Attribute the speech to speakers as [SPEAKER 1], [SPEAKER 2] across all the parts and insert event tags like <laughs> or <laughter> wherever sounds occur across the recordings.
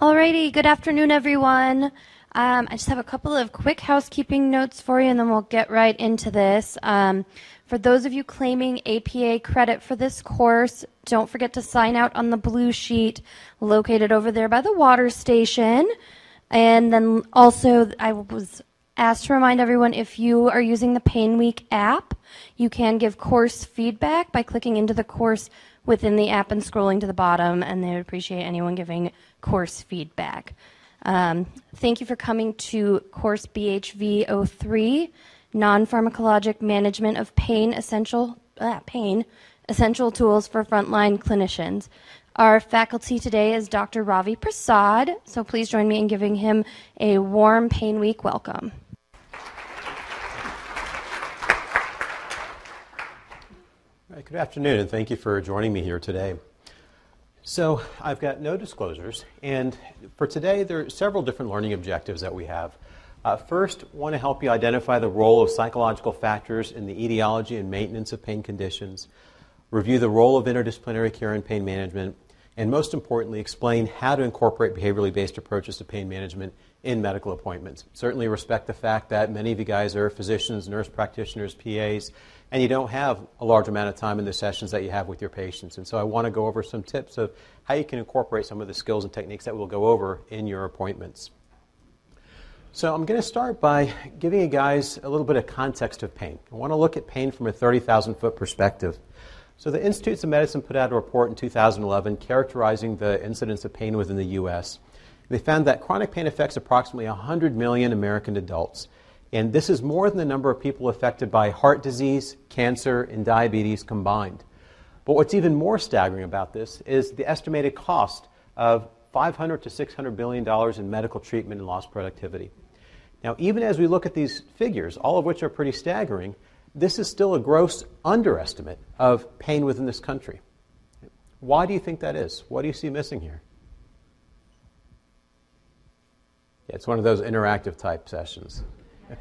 [SPEAKER 1] Alrighty, good afternoon, everyone. Um, I just have a couple of quick housekeeping notes for you, and then we'll get right into this. Um, for those of you claiming APA credit for this course, don't forget to sign out on the blue sheet located over there by the water station. And then also, I was asked to remind everyone if you are using the Pain Week app, you can give course feedback by clicking into the course within the app and scrolling to the bottom, and they would appreciate anyone giving course feedback. Um, thank you for coming to course BHV 03, Non-Pharmacologic Management of Pain Essential uh, Pain Essential Tools for Frontline Clinicians. Our faculty today is Dr. Ravi Prasad, so please join me in giving him a warm Pain Week welcome.
[SPEAKER 2] Right, good afternoon, and thank you for joining me here today. So, I've got no disclosures, and for today, there are several different learning objectives that we have. Uh, first, want to help you identify the role of psychological factors in the etiology and maintenance of pain conditions, review the role of interdisciplinary care in pain management, and most importantly, explain how to incorporate behaviorally based approaches to pain management in medical appointments. Certainly respect the fact that many of you guys are physicians, nurse practitioners, PAs, and you don't have a large amount of time in the sessions that you have with your patients. And so I want to go over some tips of how you can incorporate some of the skills and techniques that we'll go over in your appointments. So I'm going to start by giving you guys a little bit of context of pain. I want to look at pain from a 30,000 foot perspective. So the Institutes of Medicine put out a report in 2011 characterizing the incidence of pain within the U.S. They found that chronic pain affects approximately 100 million American adults. And this is more than the number of people affected by heart disease, cancer, and diabetes combined. But what's even more staggering about this is the estimated cost of 500 to 600 billion dollars in medical treatment and lost productivity. Now, even as we look at these figures, all of which are pretty staggering, this is still a gross underestimate of pain within this country. Why do you think that is? What do you see missing here? Yeah, it's one of those interactive type sessions. <laughs>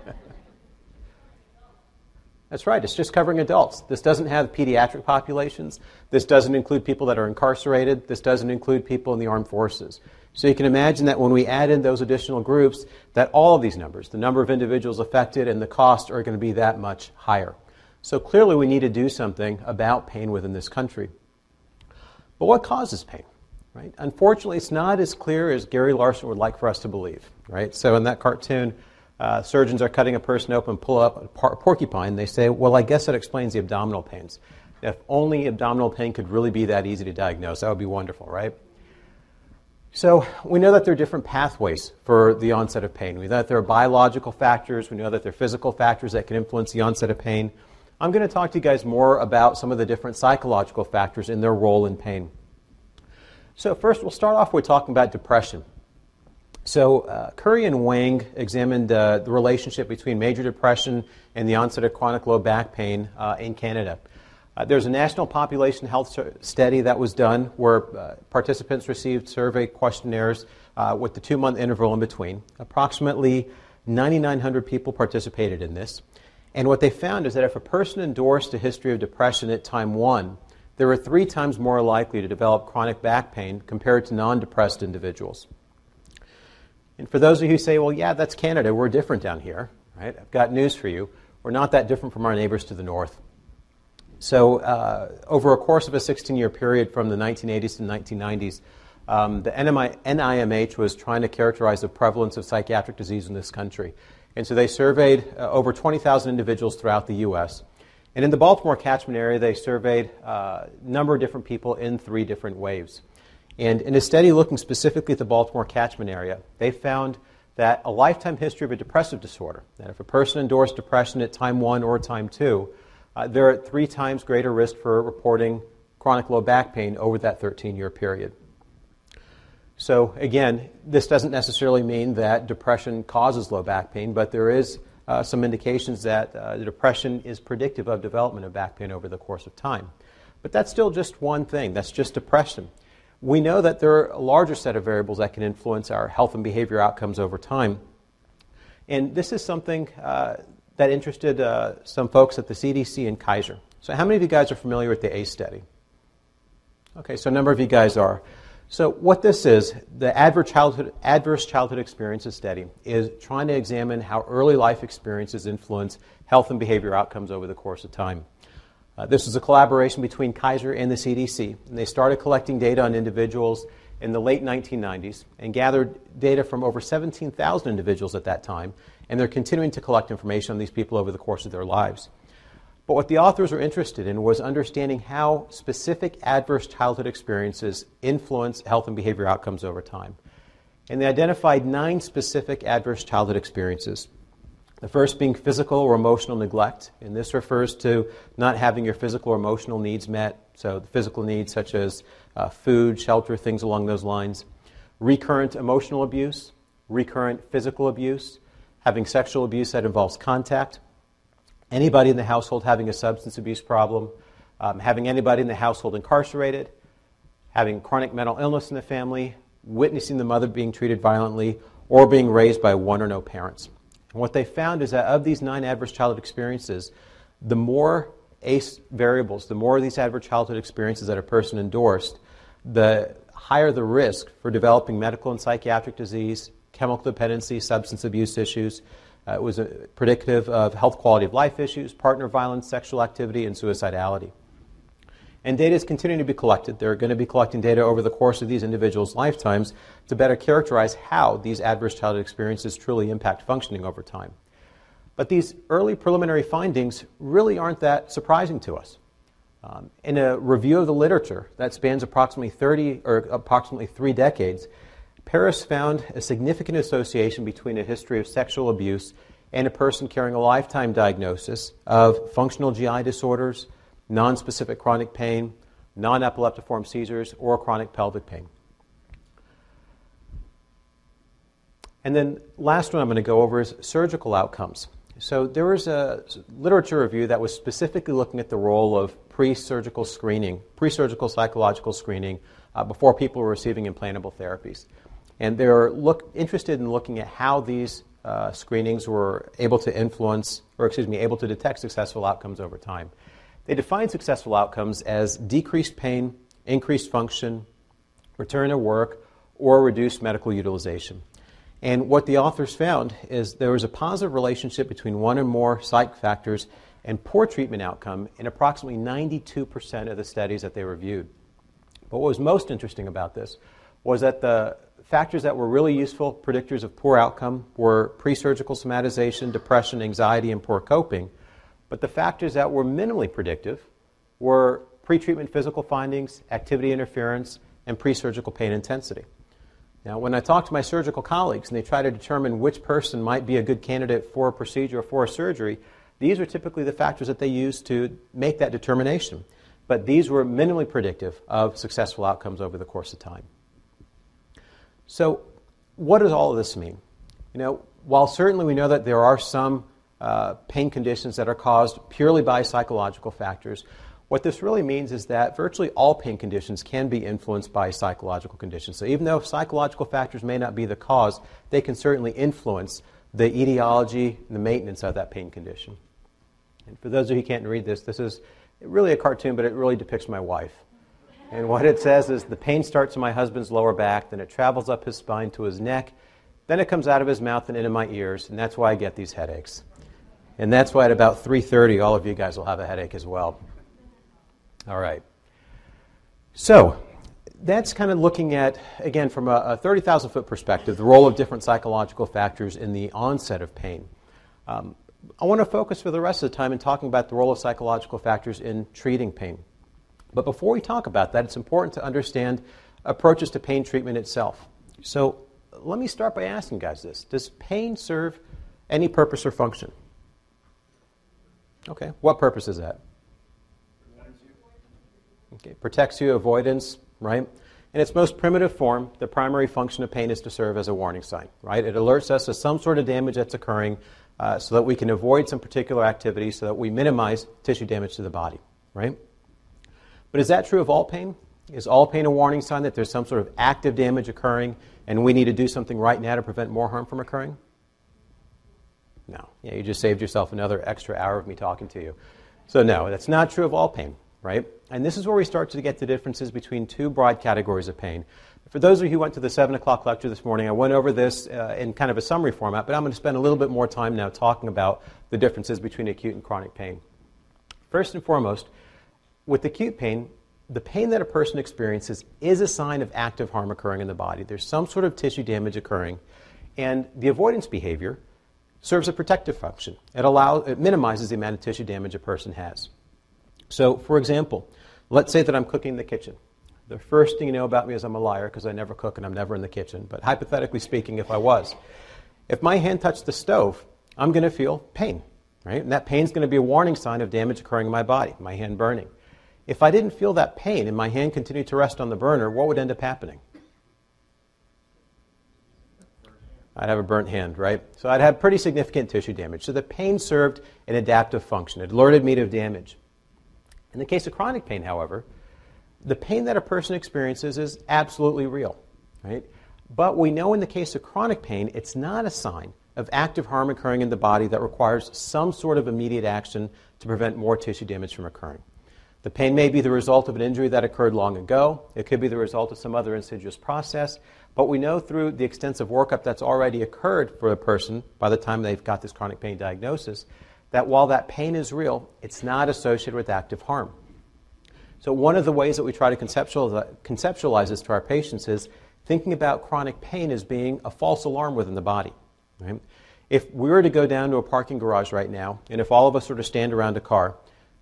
[SPEAKER 2] That's right, it's just covering adults. This doesn't have pediatric populations. This doesn't include people that are incarcerated. This doesn't include people in the armed forces. So you can imagine that when we add in those additional groups, that all of these numbers, the number of individuals affected and the cost are going to be that much higher. So clearly we need to do something about pain within this country. But what causes pain? Right? Unfortunately, it's not as clear as Gary Larson would like for us to believe. Right? So in that cartoon, uh, surgeons are cutting a person open, pull up a porcupine, they say, well, I guess that explains the abdominal pains. If only abdominal pain could really be that easy to diagnose, that would be wonderful, right? So we know that there are different pathways for the onset of pain. We know that there are biological factors. We know that there are physical factors that can influence the onset of pain. I'm going to talk to you guys more about some of the different psychological factors in their role in pain. So first, we'll start off with talking about depression. So, uh, Currie and Wang examined uh, the relationship between major depression and the onset of chronic low back pain uh, in Canada. Uh, there's a national population health study that was done where uh, participants received survey questionnaires uh, with the two month interval in between. Approximately 9,900 people participated in this. And what they found is that if a person endorsed a history of depression at time one, they were three times more likely to develop chronic back pain compared to non depressed individuals. And for those of you who say, well, yeah, that's Canada, we're different down here, right? I've got news for you. We're not that different from our neighbors to the north. So, uh, over a course of a 16 year period from the 1980s to the 1990s, um, the NIMH was trying to characterize the prevalence of psychiatric disease in this country. And so they surveyed uh, over 20,000 individuals throughout the U.S. And in the Baltimore catchment area, they surveyed uh, a number of different people in three different waves. And in a study looking specifically at the Baltimore catchment area, they found that a lifetime history of a depressive disorder, that if a person endorsed depression at time one or time two, uh, they're at three times greater risk for reporting chronic low back pain over that 13 year period. So, again, this doesn't necessarily mean that depression causes low back pain, but there is uh, some indications that uh, depression is predictive of development of back pain over the course of time. But that's still just one thing, that's just depression we know that there are a larger set of variables that can influence our health and behavior outcomes over time. And this is something uh, that interested uh, some folks at the CDC and Kaiser. So, how many of you guys are familiar with the ACE study? Okay, so a number of you guys are. So, what this is, the adverse childhood, adverse childhood experiences study, is trying to examine how early life experiences influence health and behavior outcomes over the course of time. Uh, this is a collaboration between Kaiser and the CDC, and they started collecting data on individuals in the late 1990s and gathered data from over 17,000 individuals at that time, and they're continuing to collect information on these people over the course of their lives. But what the authors were interested in was understanding how specific adverse childhood experiences influence health and behavior outcomes over time. And they identified nine specific adverse childhood experiences. The first being physical or emotional neglect, and this refers to not having your physical or emotional needs met. So, the physical needs such as uh, food, shelter, things along those lines. Recurrent emotional abuse, recurrent physical abuse, having sexual abuse that involves contact, anybody in the household having a substance abuse problem, um, having anybody in the household incarcerated, having chronic mental illness in the family, witnessing the mother being treated violently, or being raised by one or no parents. And what they found is that of these nine adverse childhood experiences, the more ACE variables, the more of these adverse childhood experiences that a person endorsed, the higher the risk for developing medical and psychiatric disease, chemical dependency, substance abuse issues, uh, it was predictive of health quality of life issues, partner violence, sexual activity, and suicidality. And data is continuing to be collected. They're going to be collecting data over the course of these individuals' lifetimes to better characterize how these adverse childhood experiences truly impact functioning over time. But these early preliminary findings really aren't that surprising to us. Um, in a review of the literature that spans approximately 30 or approximately three decades, Paras found a significant association between a history of sexual abuse and a person carrying a lifetime diagnosis of functional GI disorders, nonspecific chronic pain, non epileptiform seizures, or chronic pelvic pain. And then, last one I'm going to go over is surgical outcomes. So, there was a literature review that was specifically looking at the role of pre surgical screening, pre surgical psychological screening, uh, before people were receiving implantable therapies. And they're look, interested in looking at how these uh, screenings were able to influence, or excuse me, able to detect successful outcomes over time. They define successful outcomes as decreased pain, increased function, return to work, or reduced medical utilization. And what the authors found is there was a positive relationship between one or more psych factors and poor treatment outcome in approximately 92% of the studies that they reviewed. But what was most interesting about this was that the factors that were really useful predictors of poor outcome were pre-surgical somatization, depression, anxiety, and poor coping. But the factors that were minimally predictive were pre-treatment physical findings, activity interference, and pre-surgical pain intensity. Now, when I talk to my surgical colleagues and they try to determine which person might be a good candidate for a procedure or for a surgery, these are typically the factors that they use to make that determination. But these were minimally predictive of successful outcomes over the course of time. So, what does all of this mean? You know, while certainly we know that there are some uh, pain conditions that are caused purely by psychological factors, what this really means is that virtually all pain conditions can be influenced by psychological conditions. So, even though psychological factors may not be the cause, they can certainly influence the etiology and the maintenance of that pain condition. And for those of you who can't read this, this is really a cartoon, but it really depicts my wife. And what it says is the pain starts in my husband's lower back, then it travels up his spine to his neck, then it comes out of his mouth and into my ears, and that's why I get these headaches. And that's why at about 3:30 all of you guys will have a headache as well. All right. So, that's kind of looking at, again, from a, a 30,000 foot perspective, the role of different psychological factors in the onset of pain. Um, I want to focus for the rest of the time in talking about the role of psychological factors in treating pain. But before we talk about that, it's important to understand approaches to pain treatment itself. So let me start by asking guys this Does pain serve any purpose or function? Okay, what purpose is that? Okay, protects you, avoidance, right? In its most primitive form, the primary function of pain is to serve as a warning sign, right? It alerts us to some sort of damage that's occurring uh, so that we can avoid some particular activity so that we minimize tissue damage to the body, right? But is that true of all pain? Is all pain a warning sign that there's some sort of active damage occurring and we need to do something right now to prevent more harm from occurring? No. Yeah, you just saved yourself another extra hour of me talking to you. So, no, that's not true of all pain, right? And this is where we start to get the differences between two broad categories of pain. For those of you who went to the 7 o'clock lecture this morning, I went over this uh, in kind of a summary format, but I'm going to spend a little bit more time now talking about the differences between acute and chronic pain. First and foremost, with acute pain, the pain that a person experiences is a sign of active harm occurring in the body. There's some sort of tissue damage occurring, and the avoidance behavior serves a protective function. It, allows, it minimizes the amount of tissue damage a person has. So, for example, let's say that I'm cooking in the kitchen. The first thing you know about me is I'm a liar because I never cook and I'm never in the kitchen. But hypothetically speaking, if I was, if my hand touched the stove, I'm going to feel pain, right? And that pain is going to be a warning sign of damage occurring in my body, my hand burning. If I didn't feel that pain and my hand continued to rest on the burner, what would end up happening? I'd have a burnt hand, right? So I'd have pretty significant tissue damage. So the pain served an adaptive function. It alerted me to damage. In the case of chronic pain, however, the pain that a person experiences is absolutely real, right? But we know in the case of chronic pain, it's not a sign of active harm occurring in the body that requires some sort of immediate action to prevent more tissue damage from occurring. The pain may be the result of an injury that occurred long ago. It could be the result of some other insidious process. But we know through the extensive workup that's already occurred for a person by the time they've got this chronic pain diagnosis that while that pain is real, it's not associated with active harm. So, one of the ways that we try to conceptualize, this to our patients is thinking about chronic pain as being a false alarm within the body. Right? If we were to go down to a parking garage right now, and if all of us sort of stand around a car,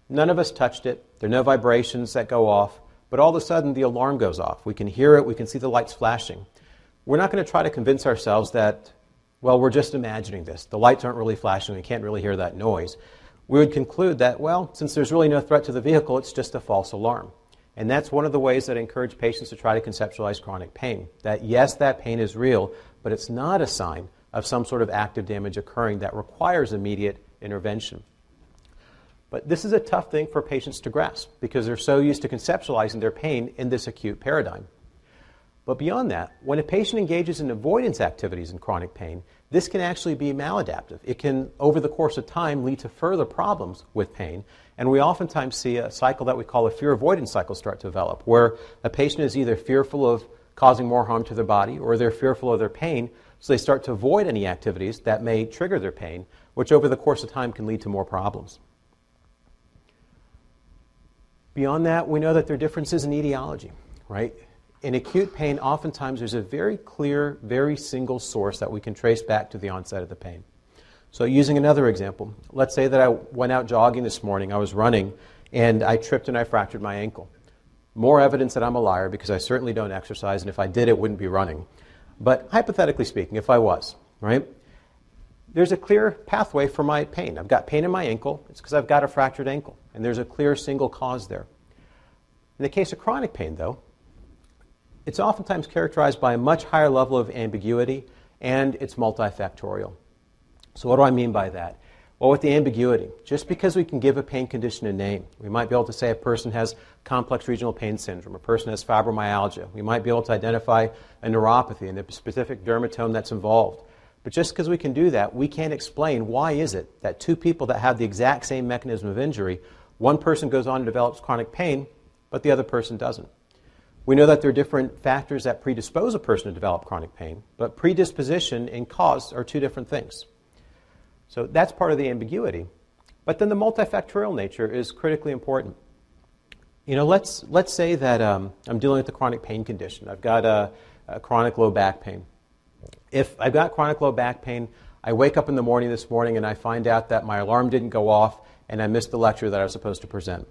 [SPEAKER 2] None of us touched it. There are no vibrations that go off. But all of a sudden, the alarm goes off. We can hear it. We can see the lights flashing. We're not going to try to convince ourselves that, well, we're just imagining this. The lights aren't really flashing. We can't really hear that noise. We would conclude that, well, since there's really no threat to the vehicle, it's just a false alarm. And that's one of the ways that I encourage patients to try to conceptualize chronic pain. That yes, that pain is real, but it's not a sign of some sort of active damage occurring that requires immediate intervention. But this is a tough thing for patients to grasp because they're so used to conceptualizing their pain in this acute paradigm. But beyond that, when a patient engages in avoidance activities in chronic pain, this can actually be maladaptive. It can, over the course of time, lead to further problems with pain. And we oftentimes see a cycle that we call a fear avoidance cycle start to develop, where a patient is either fearful of causing more harm to their body or they're fearful of their pain, so they start to avoid any activities that may trigger their pain, which over the course of time can lead to more problems. Beyond that, we know that there are differences in etiology, right? In acute pain, oftentimes there's a very clear, very single source that we can trace back to the onset of the pain. So, using another example, let's say that I went out jogging this morning, I was running, and I tripped and I fractured my ankle. More evidence that I'm a liar because I certainly don't exercise, and if I did, it wouldn't be running. But hypothetically speaking, if I was, right? There's a clear pathway for my pain. I've got pain in my ankle, it's because I've got a fractured ankle and there's a clear single cause there. In the case of chronic pain, though, it's oftentimes characterized by a much higher level of ambiguity and it's multifactorial. So, what do I mean by that? Well, with the ambiguity, just because we can give a pain condition a name, we might be able to say a person has complex regional pain syndrome, a person has fibromyalgia. We might be able to identify a neuropathy and the specific dermatome that's involved. But just because we can do that, we can't explain why is it that two people that have the exact same mechanism of injury one person goes on and develops chronic pain, but the other person doesn't. We know that there are different factors that predispose a person to develop chronic pain, but predisposition and cause are two different things. So that's part of the ambiguity. But then the multifactorial nature is critically important. You know, let's, let's say that um, I'm dealing with a chronic pain condition. I've got a, a chronic low back pain. If I've got chronic low back pain, I wake up in the morning this morning and I find out that my alarm didn't go off and I missed the lecture that I was supposed to present.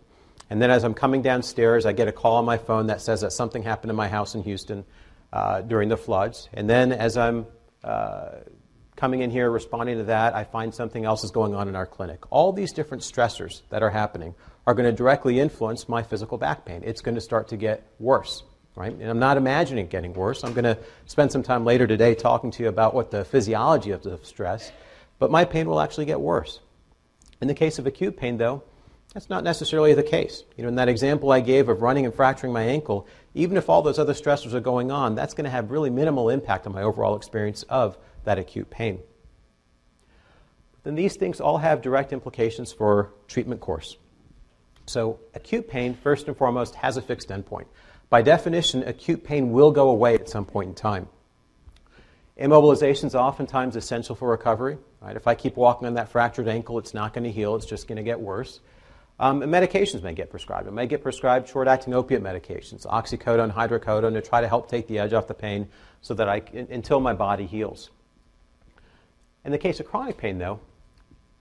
[SPEAKER 2] And then as I'm coming downstairs, I get a call on my phone that says that something happened in my house in Houston uh, during the floods. And then as I'm uh, coming in here responding to that, I find something else is going on in our clinic. All these different stressors that are happening are going to directly influence my physical back pain. It's going to start to get worse. Right? And I'm not imagining it getting worse. I'm going to spend some time later today talking to you about what the physiology of the stress, but my pain will actually get worse. In the case of acute pain, though, that's not necessarily the case. You know, in that example I gave of running and fracturing my ankle, even if all those other stressors are going on, that's going to have really minimal impact on my overall experience of that acute pain. Then these things all have direct implications for treatment course. So, acute pain, first and foremost, has a fixed endpoint. By definition, acute pain will go away at some point in time. Immobilization is oftentimes essential for recovery. Right? If I keep walking on that fractured ankle, it's not going to heal, it's just going to get worse. Um, medications may get prescribed. It may get prescribed short acting opiate medications, oxycodone, hydrocodone, to try to help take the edge off the pain so that I, until my body heals. In the case of chronic pain, though,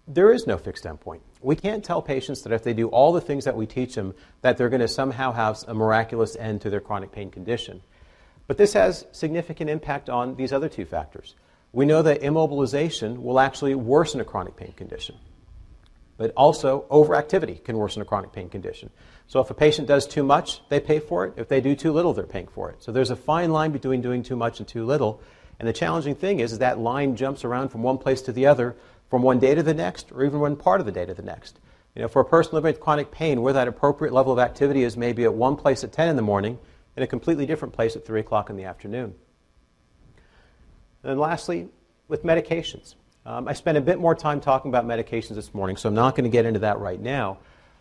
[SPEAKER 2] there is no fixed endpoint. We can't tell patients that if they do all the things that we teach them, that they're going to somehow have a miraculous end to their chronic pain condition. But this has significant impact on these other two factors. We know that immobilization will actually worsen a chronic pain condition. But also, overactivity can worsen a chronic pain condition. So if a patient does too much, they pay for it. If they do too little, they're paying for it. So there's a fine line between doing too much and too little. And the challenging thing is, is that line jumps around from one place to the other, from one day to the next, or even one part of the day to the next. You know, for a person living with chronic pain, where that appropriate level of activity is maybe at one place at 10 in the morning, in a completely different place at 3 o'clock in the afternoon. And lastly, with medications. Um, I spent a bit more time talking about medications this morning, so I'm not going to get into that right now.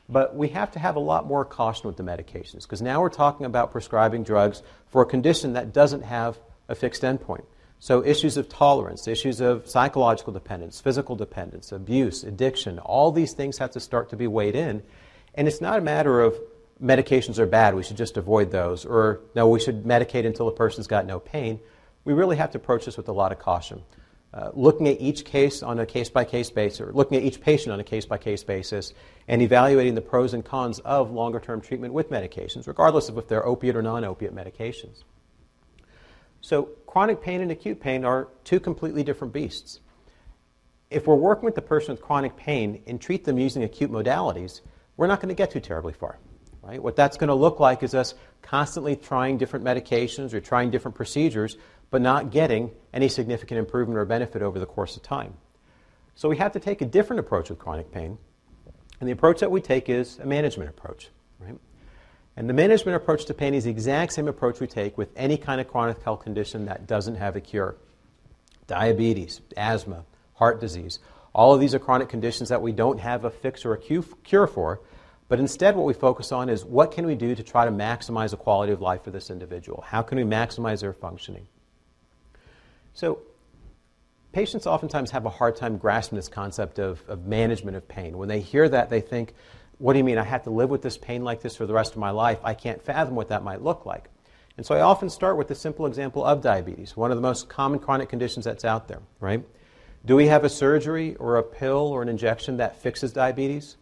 [SPEAKER 2] But we have to have a lot more caution with the medications because now we're talking about prescribing drugs for a condition that doesn't have a fixed endpoint. So, issues of tolerance, issues of psychological dependence, physical dependence, abuse, addiction, all these things have to start to be weighed in. And it's not a matter of medications are bad, we should just avoid those, or no, we should medicate until the person's got no pain. We really have to approach this with a lot of caution. Uh, looking at each case on a case by case basis, or looking at each patient on a case by case basis, and evaluating the pros and cons of longer term treatment with medications, regardless of if they're opiate or non opiate medications. So, chronic pain and acute pain are two completely different beasts. If we're working with the person with chronic pain and treat them using acute modalities, we're not going to get too terribly far. Right? What that's going to look like is us constantly trying different medications or trying different procedures, but not getting any significant improvement or benefit over the course of time. So we have to take a different approach with chronic pain. And the approach that we take is a management approach. Right? And the management approach to pain is the exact same approach we take with any kind of chronic health condition that doesn't have a cure. Diabetes, asthma, heart disease, all of these are chronic conditions that we don't have a fix or a cure for, but instead, what we focus on is what can we do to try to maximize the quality of life for this individual? How can we maximize their functioning? So, patients oftentimes have a hard time grasping this concept of, of management of pain. When they hear that, they think, what do you mean? I have to live with this pain like this for the rest of my life? I can't fathom what that might look like. And so I often start with the simple example of diabetes, one of the most common chronic conditions that's out there, right? Do we have a surgery or a pill or an injection that fixes diabetes?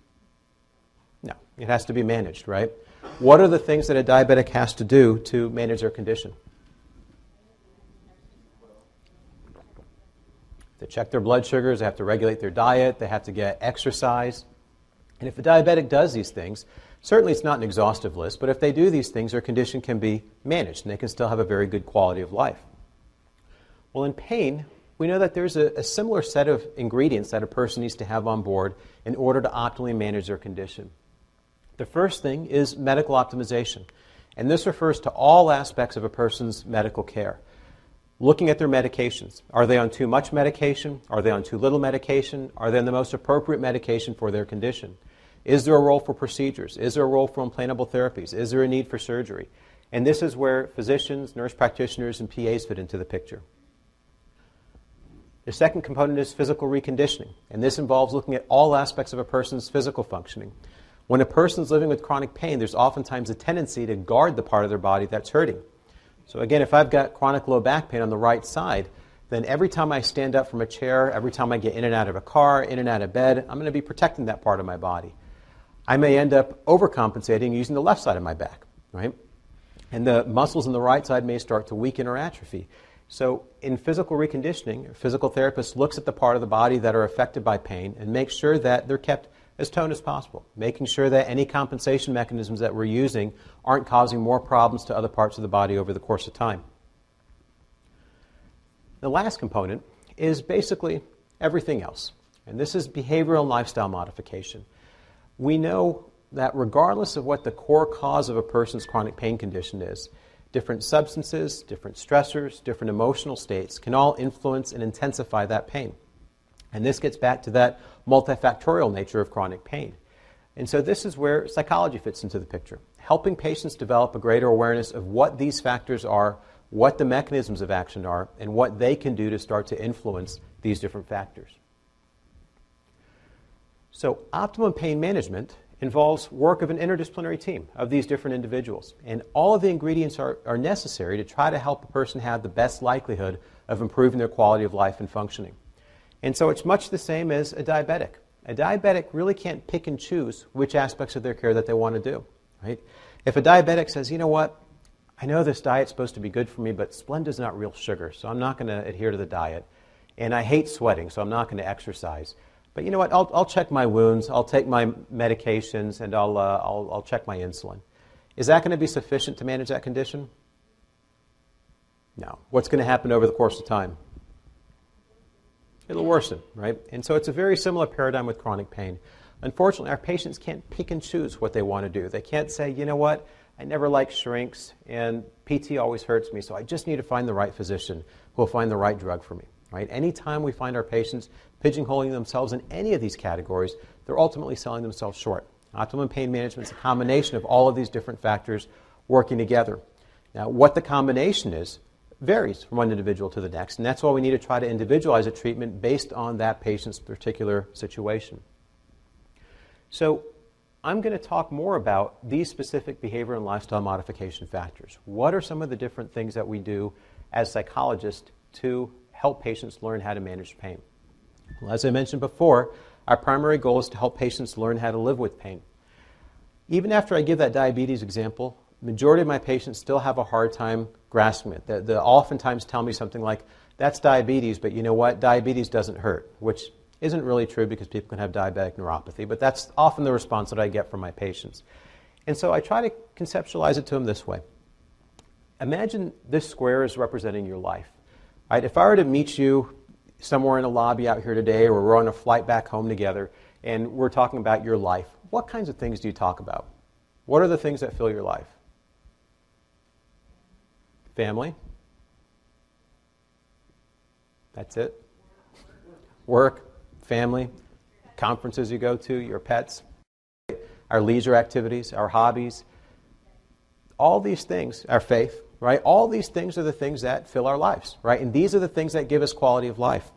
[SPEAKER 2] No, it has to be managed, right? What are the things that a diabetic has to do to manage their condition? They check their blood sugars, they have to regulate their diet, they have to get exercise. And if a diabetic does these things, certainly it's not an exhaustive list, but if they do these things, their condition can be managed and they can still have a very good quality of life. Well, in pain, we know that there's a, a, similar set of ingredients that a person needs to have on board in order to optimally manage their condition. The first thing is medical optimization, and this refers to all aspects of a person's medical care. Looking at their medications. Are they on too much medication? Are they on too little medication? Are they on the most appropriate medication for their condition? Is there a role for procedures? Is there a role for implantable therapies? Is there a need for surgery? And this is where physicians, nurse practitioners, and PAs fit into the picture. The second component is physical reconditioning, and this involves looking at all aspects of a person's physical functioning. When a person is living with chronic pain, there's oftentimes a tendency to guard the part of their body that's hurting. So, again, if I've got chronic low back pain on the right side, then every time I stand up from a chair, every time I get in and out of a car, in and out of bed, I'm going to be protecting that part of my body. I may end up overcompensating using the left side of my back, right? And the muscles on the right side may start to weaken or atrophy. So, in physical reconditioning, a physical therapist looks at the part of the body that are affected by pain and makes sure that they're kept as tone as possible, making sure that any compensation mechanisms that we're using aren't causing more problems to other parts of the body over the course of time. The last component is basically everything else, and this is behavioral and lifestyle modification. We know that regardless of what the core cause of a person's chronic pain condition is, different substances, different stressors, different emotional states can all influence and intensify that pain. And this gets back to that multifactorial nature of chronic pain. And so this is where psychology fits into the picture. helping patients develop a greater awareness of what these factors are, what the mechanisms of action are, and what they can do to start to influence these different factors. So, optimum pain management involves work of an interdisciplinary team of these different individuals. And all of the ingredients are, are necessary to try to help a person have the best likelihood of improving their quality of life and functioning. And so it's much the same as a diabetic. A diabetic really can't pick and choose which aspects of their care that they want to do. Right? If a diabetic says, you know what, I know this diet's supposed to be good for me, but Splenda's not real sugar, so I'm not going to adhere to the diet. And I hate sweating, so I'm not going to exercise. But you know what? I'll, I'll check my wounds, I'll take my medications, and I'll, uh, I'll, I'll check my insulin. Is that going to be sufficient to manage that condition? No. What's going to happen over the course of time? It'll worsen, right? And so it's a very similar paradigm with chronic pain. Unfortunately, our patients can't pick and choose what they want to do. They can't say, you know what, I never like shrinks, and PT always hurts me, so I just need to find the right physician who will find the right drug for me. Right? Anytime we find our patients pigeonholing themselves in any of these categories, they're ultimately selling themselves short. Optimum pain management is a combination of all of these different factors working together. Now, what the combination is varies from one individual to the next, and that's why we need to try to individualize a treatment based on that patient's particular situation. So, I'm going to talk more about these specific behavior and lifestyle modification factors. What are some of the different things that we do as psychologists to help patients learn how to manage pain? Well, as I mentioned before, our primary goal is to help patients learn how to live with pain. Even after I give that diabetes example, majority of my patients still have a hard time grasping it. They, they oftentimes tell me something like, that's diabetes, but you know what? Diabetes doesn't hurt, which isn't really true because people can have diabetic neuropathy, but that's often the response that I get from my patients. And so I try to conceptualize it to them this way. Imagine this square is representing your life. Right? If I were to meet you somewhere in a lobby out here today, or we're on a flight back home together, and we're talking about your life, what kinds of things do you talk about? What are the things that fill your life? Family? That's it? Work, family, conferences you go to, your pets, our leisure activities, our hobbies. All these things, our faith, right? All these things are the things that fill our lives, right? And these are the things that give us quality of life.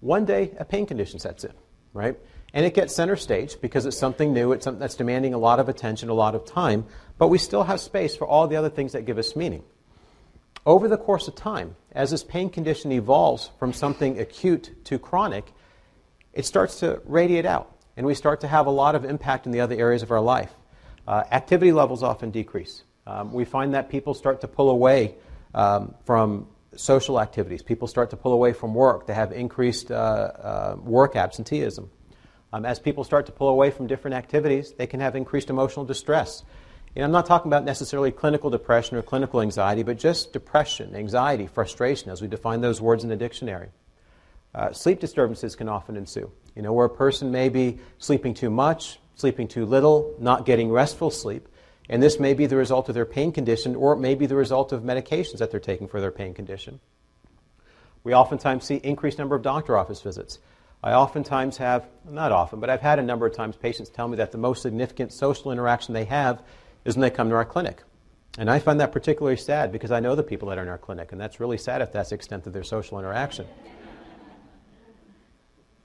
[SPEAKER 2] One day, a pain condition sets in, right? And it gets center stage because it's something new, it's something that's demanding a lot of attention, a lot of time, but we still have space for all the other things that give us meaning. Over the course of time, as this pain condition evolves from something acute to chronic, it starts to radiate out, and we start to have a lot of impact in the other areas of our life. Uh, activity levels often decrease. Um, we find that people start to pull away um, from social activities. People start to pull away from work. They have increased uh, uh, work absenteeism. Um, as people start to pull away from different activities, they can have increased emotional distress. And I'm not talking about necessarily clinical depression or clinical anxiety, but just depression, anxiety, frustration, as we define those words in the dictionary. Uh, sleep disturbances can often ensue. You know, where a person may be sleeping too much, sleeping too little, not getting restful sleep, and this may be the result of their pain condition, or it may be the result of medications that they're taking for their pain condition. We oftentimes see increased number of doctor office visits. I oftentimes have, not often, but I've had a number of times patients tell me that the most significant social interaction they have is when they come to our clinic. And I find that particularly sad because I know the people that are in our clinic, and that's really sad if that's the extent of their social interaction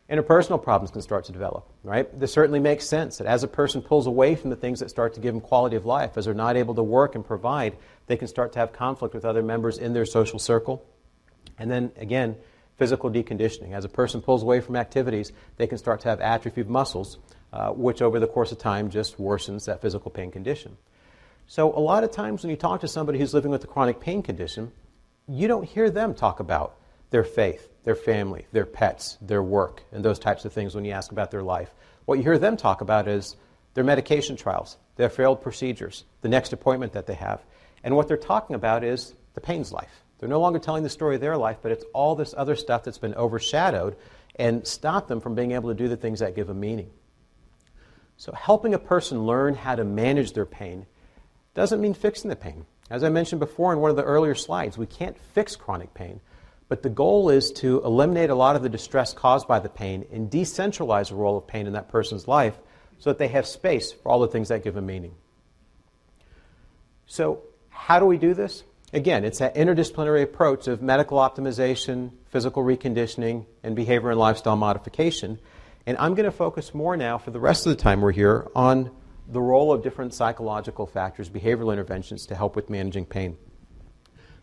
[SPEAKER 2] interpersonal problems can start to develop, right? This certainly makes sense that as a person pulls away from the things that start to give them quality of life, as they're not able to work and provide, they can start to have conflict with other members in their social circle. And then again, physical deconditioning. As a person pulls away from activities, they can start to have atrophy of muscles, uh, which over the course of time just worsens that physical pain condition. So, a lot of times when you talk to somebody who's living with a chronic pain condition, you don't hear them talk about their faith, their family, their pets, their work, and those types of things when you ask about their life. What you hear them talk about is their medication trials, their failed procedures, the next appointment that they have. And what they're talking about is the pain's life. They're no longer telling the story of their life, but it's all this other stuff that's been overshadowed and stopped them from being able to do the things that give them meaning. So, helping a person learn how to manage their pain doesn't mean fixing the pain. As I mentioned before in one of the earlier slides, we can't fix chronic pain. But the goal is to eliminate a lot of the distress caused by the pain and decentralize the role of pain in that person's life so that they have space for all the things that give them meaning. So, how do we do this? Again, it's that interdisciplinary approach of medical optimization, physical reconditioning, and behavior and lifestyle modification. And I'm going to focus more now for the rest of the time we're here on the role of different psychological factors, behavioral interventions to help with managing pain.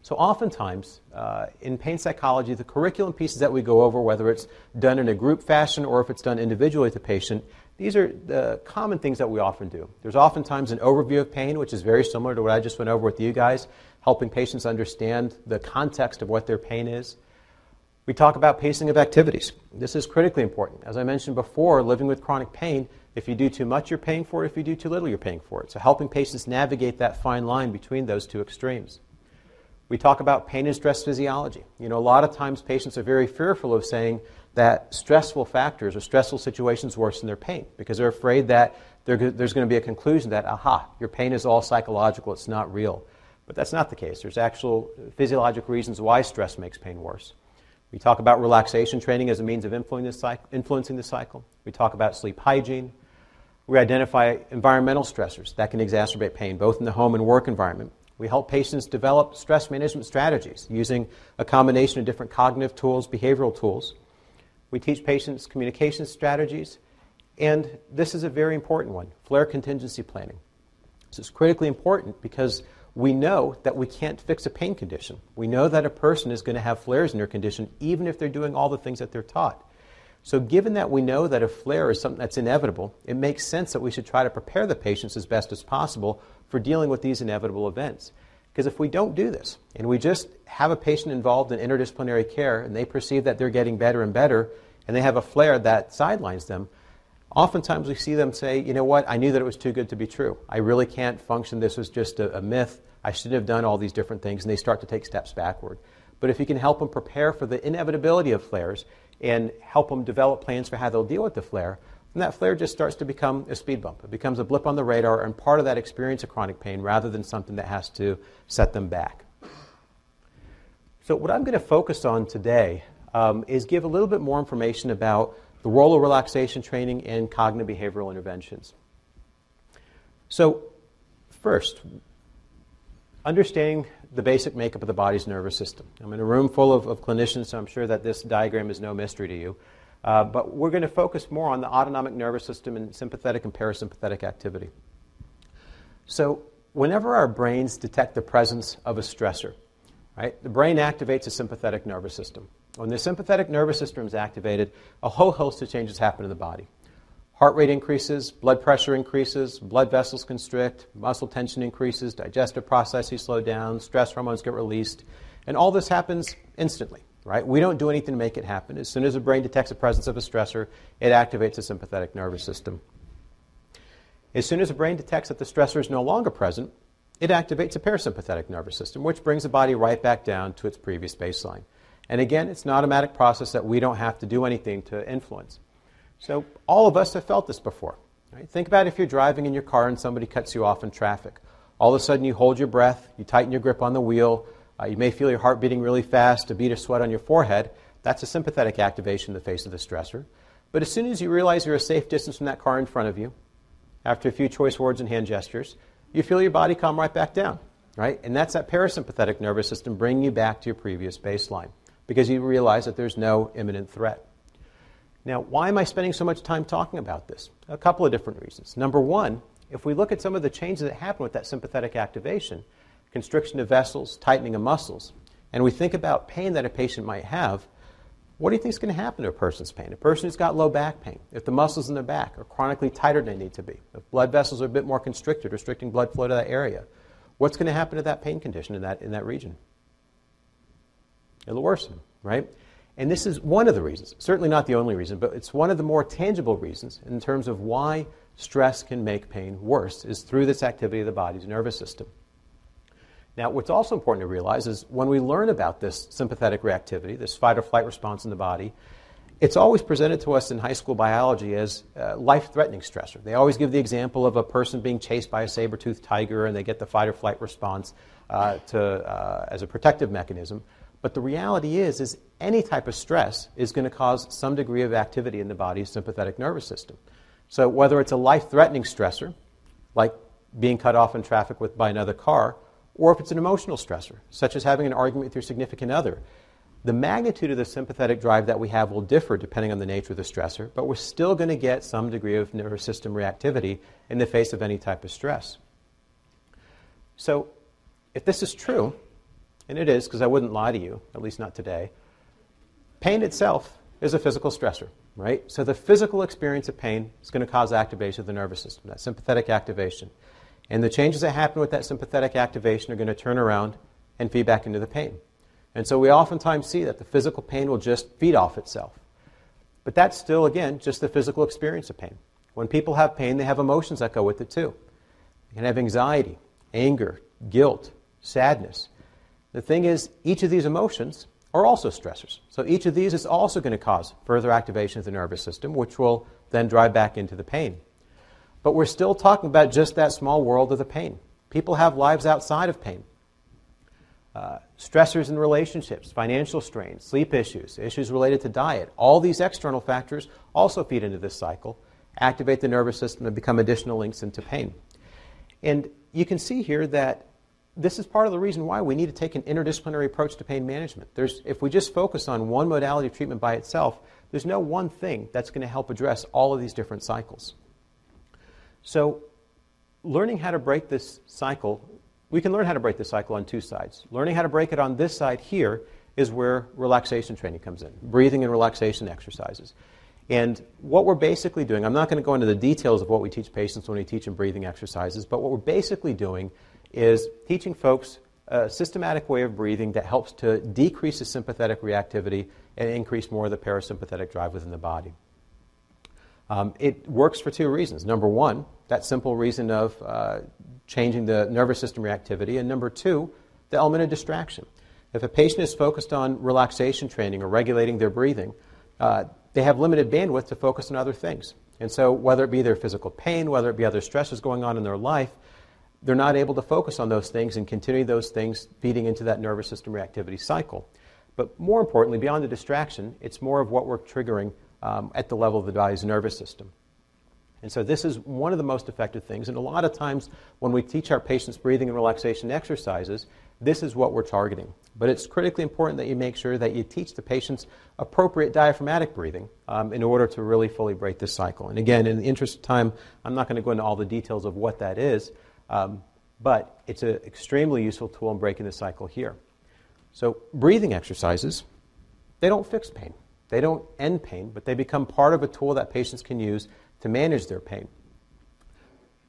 [SPEAKER 2] So, oftentimes uh, in pain psychology, the curriculum pieces that we go over, whether it's done in a group fashion or if it's done individually with the patient, these are the common things that we often do. There's oftentimes an overview of pain, which is very similar to what I just went over with you guys, helping patients understand the context of what their pain is. We talk about pacing of activities. This is critically important. As I mentioned before, living with chronic pain, if you do too much, you're paying for it. If you do too little, you're paying for it. So, helping patients navigate that fine line between those two extremes. We talk about pain and stress physiology. You know, a lot of times patients are very fearful of saying that stressful factors or stressful situations worsen their pain because they're afraid that there's going to be a conclusion that, aha, your pain is all psychological, it's not real. But that's not the case. There's actual physiologic reasons why stress makes pain worse. We talk about relaxation training as a means of influencing the cycle. We talk about sleep hygiene. We identify environmental stressors that can exacerbate pain, both in the home and work environment. We help patients develop stress management strategies using a combination of different cognitive tools, behavioral tools. We teach patients communication strategies. And this is a very important one flare contingency planning. This is critically important because we know that we can't fix a pain condition. We know that a person is going to have flares in their condition even if they're doing all the things that they're taught. So, given that we know that a flare is something that's inevitable, it makes sense that we should try to prepare the patients as best as possible for dealing with these inevitable events. Because if we don't do this and we just have a patient involved in interdisciplinary care and they perceive that they're getting better and better and they have a flare that sidelines them, oftentimes we see them say, you know what, I knew that it was too good to be true. I really can't function. This was just a, a myth. I shouldn't have done all these different things. And they start to take steps backward. But if you can help them prepare for the inevitability of flares and help them develop plans for how they'll deal with the flare, then that flare just starts to become a speed bump. It becomes a blip on the radar and part of that experience of chronic pain rather than something that has to set them back. So, what I'm going to focus on today um, is give a little bit more information about the role of relaxation training in cognitive behavioral interventions. So, first, understanding the basic makeup of the body's nervous system. I'm in a room full of, of clinicians, so I'm sure that this diagram is no mystery to you. Uh, but we're going to focus more on the autonomic nervous system and sympathetic and parasympathetic activity. So, whenever our brains detect the presence of a stressor, right, the brain activates a sympathetic nervous system. When the sympathetic nervous system is activated, a whole host of changes happen in the body. Heart rate increases, blood pressure increases, blood vessels constrict, muscle tension increases, digestive processes slow down, stress hormones get released, and all this happens instantly, right? We don't do anything to make it happen. As soon as the brain detects the presence of a stressor, it activates the sympathetic nervous system. As soon as the brain detects that the stressor is no longer present, it activates the parasympathetic nervous system, which brings the body right back down to its previous baseline. And again, it's an automatic process that we don't have to do anything to influence. So all of us have felt this before. Right? Think about if you're driving in your car and somebody cuts you off in traffic. All of a sudden, you hold your breath, you tighten your grip on the wheel, uh, you may feel your heart beating really fast, a bead of sweat on your forehead. That's a sympathetic activation in the face of the stressor. But as soon as you realize you're a safe distance from that car in front of you, after a few choice words and hand gestures, you feel your body calm right back down, right? And that's that parasympathetic nervous system bringing you back to your previous baseline because you realize that there's no imminent threat. Now, why am I spending so much time talking about this? A couple of different reasons. Number one, if we look at some of the changes that happen with that sympathetic activation, constriction of vessels, tightening of muscles, and we think about pain that a patient might have, what do you think is going to happen to a person's pain? A person who's got low back pain, if the muscles in their back are chronically tighter than they need to be, if blood vessels are a bit more constricted, restricting blood flow to that area, what's going to happen to that pain condition in that, in that region? It'll worsen, right? And this is one of the reasons, certainly not the only reason, but it's one of the more tangible reasons in terms of why stress can make pain worse, is through this activity of the body's nervous system. Now, what's also important to realize is when we learn about this sympathetic reactivity, this fight or flight response in the body, it's always presented to us in high school biology as a life threatening stressor. They always give the example of a person being chased by a saber toothed tiger and they get the fight or flight response uh, to, uh, as a protective mechanism. But the reality is, is any type of stress is going to cause some degree of activity in the body's sympathetic nervous system. So whether it's a life-threatening stressor, like being cut off in traffic with, by another car, or if it's an emotional stressor, such as having an argument with your significant other. The magnitude of the sympathetic drive that we have will differ depending on the nature of the stressor, but we're still going to get some degree of nervous system reactivity in the face of any type of stress. So, if this is true, and it is because I wouldn't lie to you, at least not today, pain itself is a physical stressor, right? So the physical experience of pain is going to cause activation of the nervous system, that sympathetic activation. And the changes that happen with that sympathetic activation are going to turn around and feed back into the pain. And so we oftentimes see that the physical pain will just feed off itself. But that's still, again, just the physical experience of pain. When people have pain, they have emotions that go with it too. They can have anxiety, anger, guilt, sadness. The thing is, each of these emotions are also stressors. So each of these is also going to cause further activation of the nervous system, which will then drive back into the pain. But we're still talking about just that small world of the pain. People have lives outside of pain. Uh, stressors in relationships, financial strain, sleep issues, issues related to diet, all these external factors also feed into this cycle, activate the nervous system, and become additional links into pain. And you can see here that this is part of the reason why we need to take an interdisciplinary approach to pain management. There's, if we just focus on one modality of treatment by itself, there's no one thing that's going to help address all of these different cycles. So, learning how to break this cycle, we can learn how to break this cycle on two sides. Learning how to break it on this side here is where relaxation training comes in breathing and relaxation exercises. And what we're basically doing, I'm not going to go into the details of what we teach patients when we teach them breathing exercises, but what we're basically doing is teaching folks a systematic way of breathing that helps to decrease the sympathetic reactivity and increase more of the parasympathetic drive within the body. Um, it works for two reasons. Number one, that simple reason of uh, changing the nervous system reactivity, and number two, the element of distraction. If a patient is focused on relaxation training or regulating their breathing, uh, they have limited bandwidth to focus on other things. And so, whether it be their physical pain, whether it be other stresses going on in their life, they're not able to focus on those things and continue those things feeding into that nervous system reactivity cycle. But more importantly, beyond the distraction, it's more of what we're triggering um, at the level of the body's nervous system. And so, this is one of the most effective things. And a lot of times, when we teach our patients breathing and relaxation exercises, this is what we're targeting. But it's critically important that you make sure that you teach the patients appropriate diaphragmatic breathing um, in order to really fully break this cycle. And again, in the interest of time, I'm not going to go into all the details of what that is. Um, but it's an extremely useful tool in breaking the cycle here. So, breathing exercises, they don't fix pain. They don't end pain, but they become part of a tool that patients can use to manage their pain.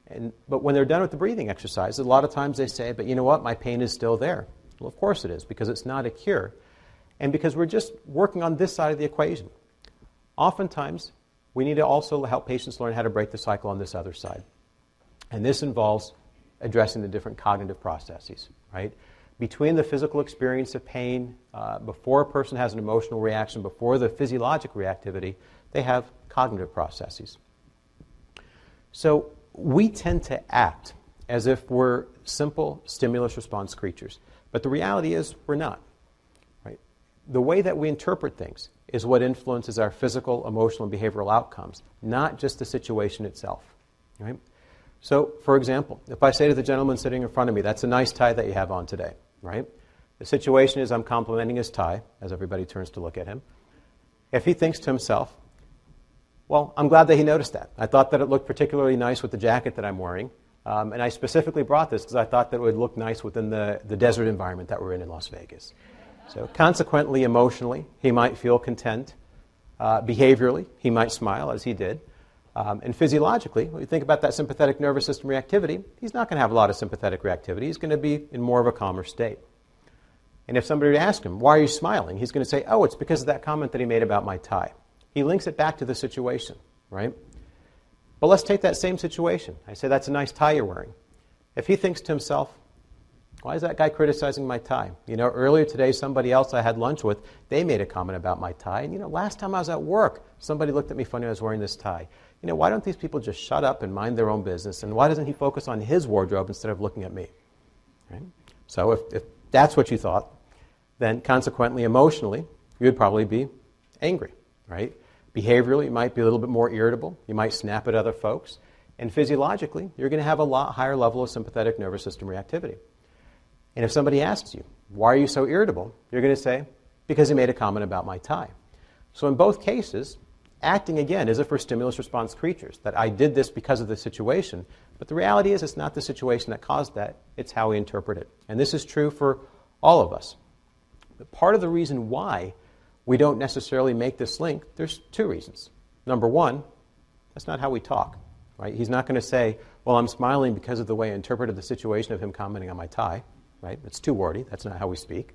[SPEAKER 2] And, but when they're done with the breathing exercise, a lot of times they say, but you know what, my pain is still there. Well, of course it is, because it's not a cure. And because we're just working on this side of the equation. Oftentimes, we need to also help patients learn how to break the cycle on this other side. And this involves addressing the different cognitive processes, right? Between the physical experience of pain, uh, before a person has an emotional reaction, before the physiologic reactivity, they have cognitive processes. So we tend to act as if we're simple stimulus response creatures. But the reality is we're not. Right? The way that we interpret things is what influences our physical, emotional, and behavioral outcomes, not just the situation itself. Right? So, for example, if I say to the gentleman sitting in front of me, that's a nice tie that you have on today, right? The situation is I'm complimenting his tie as everybody turns to look at him. If he thinks to himself, well, I'm glad that he noticed that. I thought that it looked particularly nice with the jacket that I'm wearing. Um, and I specifically brought this because I thought that it would look nice within the, the desert environment that we're in in Las Vegas. So, consequently, emotionally, he might feel content. Uh, behaviorally, he might smile as he did. Um, and physiologically, when you think about that sympathetic nervous system reactivity, he's not going to have a lot of sympathetic reactivity. He's going to be in more of a calmer state. And if somebody were to ask him, why are you smiling? He's going to say, oh, it's because of that comment that he made about my tie. He links it back to the situation, right? But let's take that same situation. I say, that's a nice tie you're wearing. If he thinks to himself, why is that guy criticizing my tie? You know, earlier today, somebody else I had lunch with, they made a comment about my tie. And, you know, last time I was at work, somebody looked at me funny I was wearing this tie you know, why don't these people just shut up and mind their own business? And why doesn't he focus on his wardrobe instead of looking at me? Right? So if, if that's what you thought, then consequently, emotionally, you would probably be angry, right? Behaviorally, you might be a little bit more irritable. You might snap at other folks. And physiologically, you're going to have a lot higher level of sympathetic nervous system reactivity. And if somebody asks you, why are you so irritable? You're going to say, because he made a comment about my tie. So in both cases, acting again as if we're stimulus response creatures, that I did this because of the situation. But the reality is, it's not the situation that caused that, it's how we interpret it. And this is true for all of us. But part of the reason why we don't necessarily make this link, there's two reasons. Number one, that's not how we talk. Right? He's not going to say, "Well, I'm smiling because of the way I interpreted the situation of him commenting on my tie." Right? It's too wordy. That's not how we speak.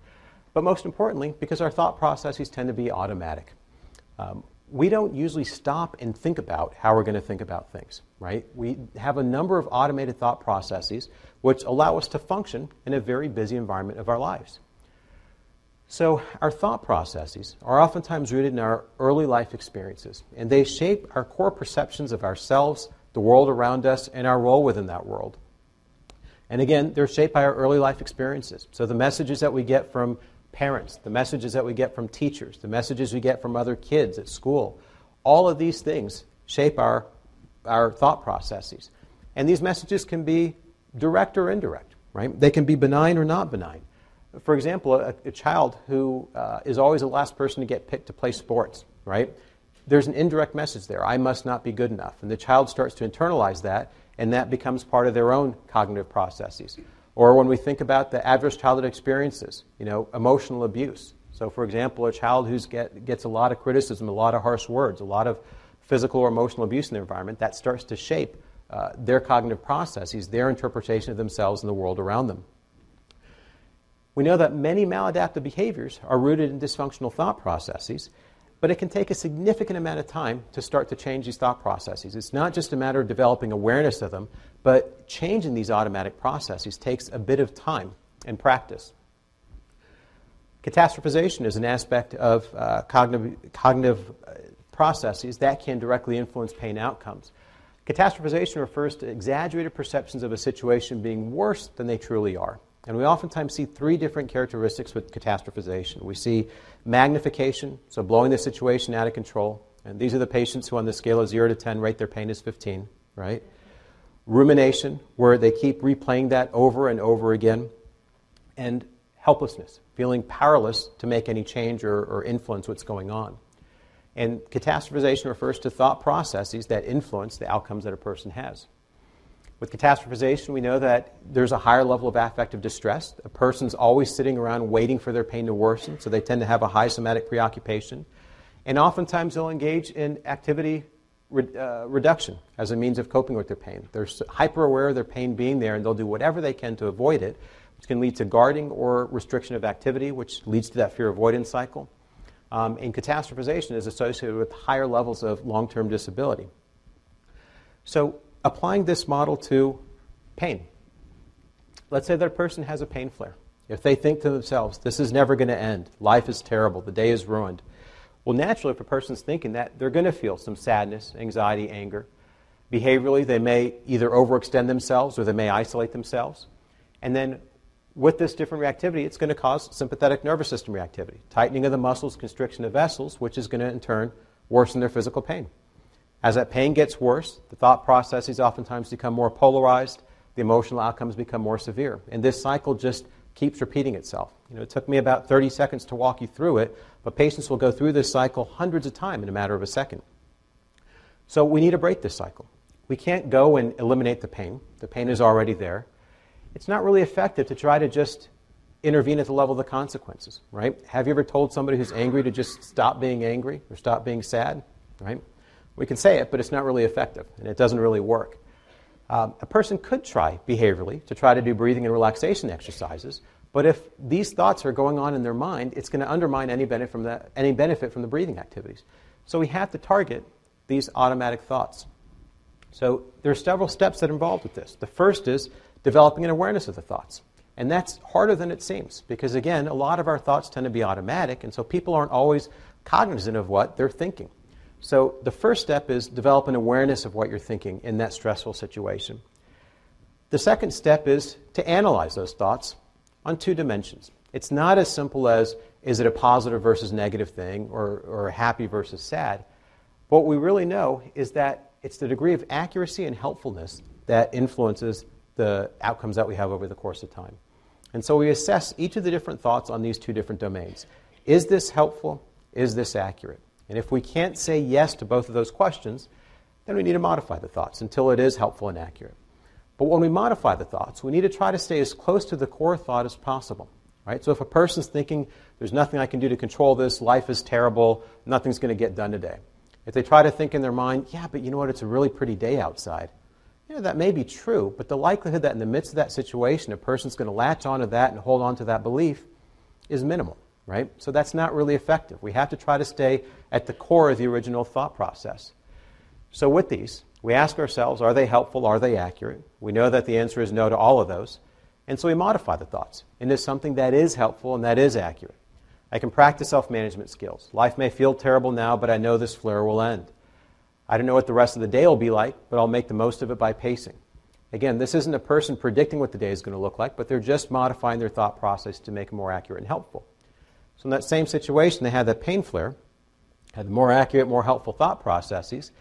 [SPEAKER 2] But most importantly, because our thought processes tend to be automatic. Um, we don't usually stop and think about how we're going to think about things, right? We have a number of automated thought processes which allow us to function in a very busy environment of our lives. So, our thought processes are oftentimes rooted in our early life experiences, and they shape our core perceptions of ourselves, the world around us, and our role within that world. And again, they're shaped by our early life experiences. So, the messages that we get from parents, the messages that we get from teachers, the messages we get from other kids at school. All of these things shape our, our thought processes. And these messages can be direct or indirect, right? They can be benign or not benign. For example, a, a child who uh, is always the last person to get picked to play sports, right? There's an indirect message there. I must not be good enough. And the child starts to internalize that, and that becomes part of their own cognitive processes. Or when we think about the adverse childhood experiences, you know, emotional abuse. So, for example, a child who get, gets a lot of criticism, a lot of harsh words, a lot of physical or emotional abuse in their environment, that starts to shape uh, their cognitive processes, their interpretation of themselves and the world around them. We know that many maladaptive behaviors are rooted in dysfunctional thought processes, but it can take a significant amount of time to start to change these thought processes. It's not just a matter of developing awareness of them, but changing these automatic processes takes a bit of time and practice. Catastrophization is an aspect of uh, cognitive, cognitive uh, processes that can directly influence pain outcomes. Catastrophization refers to exaggerated perceptions of a situation being worse than they truly are. And we oftentimes see three different characteristics with catastrophization. We see magnification, so blowing the situation out of control. And these are the patients who, on the scale of 0 to 10, rate their pain as 15, right? Rumination, where they keep replaying that over and over again. And helplessness, feeling powerless to make any change or, or influence what's going on. And catastrophization refers to thought processes that influence the outcomes that a person has. With catastrophization, we know that there's a higher level of affective distress. A person's always sitting around waiting for their pain to worsen, so they tend to have a high somatic preoccupation. And oftentimes they'll engage in activity re- uh, reduction as a means of coping with their pain. They're hyper aware of their pain being there, and they'll do whatever they can to avoid it, which can lead to guarding or restriction of activity, which leads to that fear avoidance cycle. Um, and catastrophization is associated with higher levels of long term disability. So, applying this model to pain. Let's say that a person has a pain flare. If they think to themselves, this is never going to end, life is terrible, the day is ruined. Well, naturally, if a person's thinking that, they're going to feel some sadness, anxiety, anger. Behaviorally, they may either overextend themselves or they may isolate themselves. And then with this different reactivity, it's going to cause sympathetic nervous system reactivity, tightening of the muscles, constriction of vessels, which is going to in turn worsen their physical pain. As that pain gets worse, the thought processes oftentimes become more polarized, the emotional outcomes become more severe. And this cycle just keeps repeating itself. You know, it took me about 30 seconds to walk you through it, but patients will go through this cycle hundreds of times in a matter of a second. So we need to break this cycle. We can't go and eliminate the pain. The pain is already there. It's not really effective to try to just intervene at the level of the consequences, right? Have you ever told somebody who's angry to just stop being angry or stop being sad, right? We can say it, but it's not really effective, and it doesn't really work. Um, a person could try behaviorally to try to do breathing and relaxation exercises, but if these thoughts are going on in their mind, it's going to undermine any benefit from the, any benefit from the breathing activities. So we have to target these automatic thoughts. So there are several steps that are involved with this. The first is developing an awareness of the thoughts. And that's harder than it seems because, again, a lot of our thoughts tend to be automatic, and so people aren't always cognizant of what they're thinking. So the first step is develop an awareness of what you're thinking in that stressful situation. The second step is to analyze those thoughts on two dimensions. It's not as simple as is it a positive versus negative thing or, or happy versus sad. What we really know is that it's the degree of accuracy and helpfulness that influences the outcomes that we have over the course of time. And so we assess each of the different thoughts on these two different domains. Is this helpful? Is this accurate? And if we can't say yes to both of those questions, then we need to modify the thoughts until it is helpful and accurate. But when we modify the thoughts, we need to try to stay as close to the core thought as possible. Right? So if a person's thinking, there's nothing I can do to control this, life is terrible, nothing's going to get done today. If they try to think in their mind, yeah, but you know what, it's a really pretty day outside. You know, that may be true, but the likelihood that in the midst of that situation, a person's going to latch onto that and hold on to that belief is minimal, right? So that's not really effective. We have to try to stay at the core of the original thought process. So with these, we ask ourselves, are they helpful? Are they accurate? We know that the answer is no to all of those. And so we modify the thoughts into something that is helpful and that is accurate. I can practice self management skills. Life may feel terrible now, but I know this flare will end. I don't know what the rest of the day will be like, but I'll make the most of it by pacing. Again, this isn't a person predicting what the day is going to look like, but they're just modifying their thought process to make it more accurate and helpful. So, in that same situation, they had that pain flare, had the more accurate, more helpful thought processes.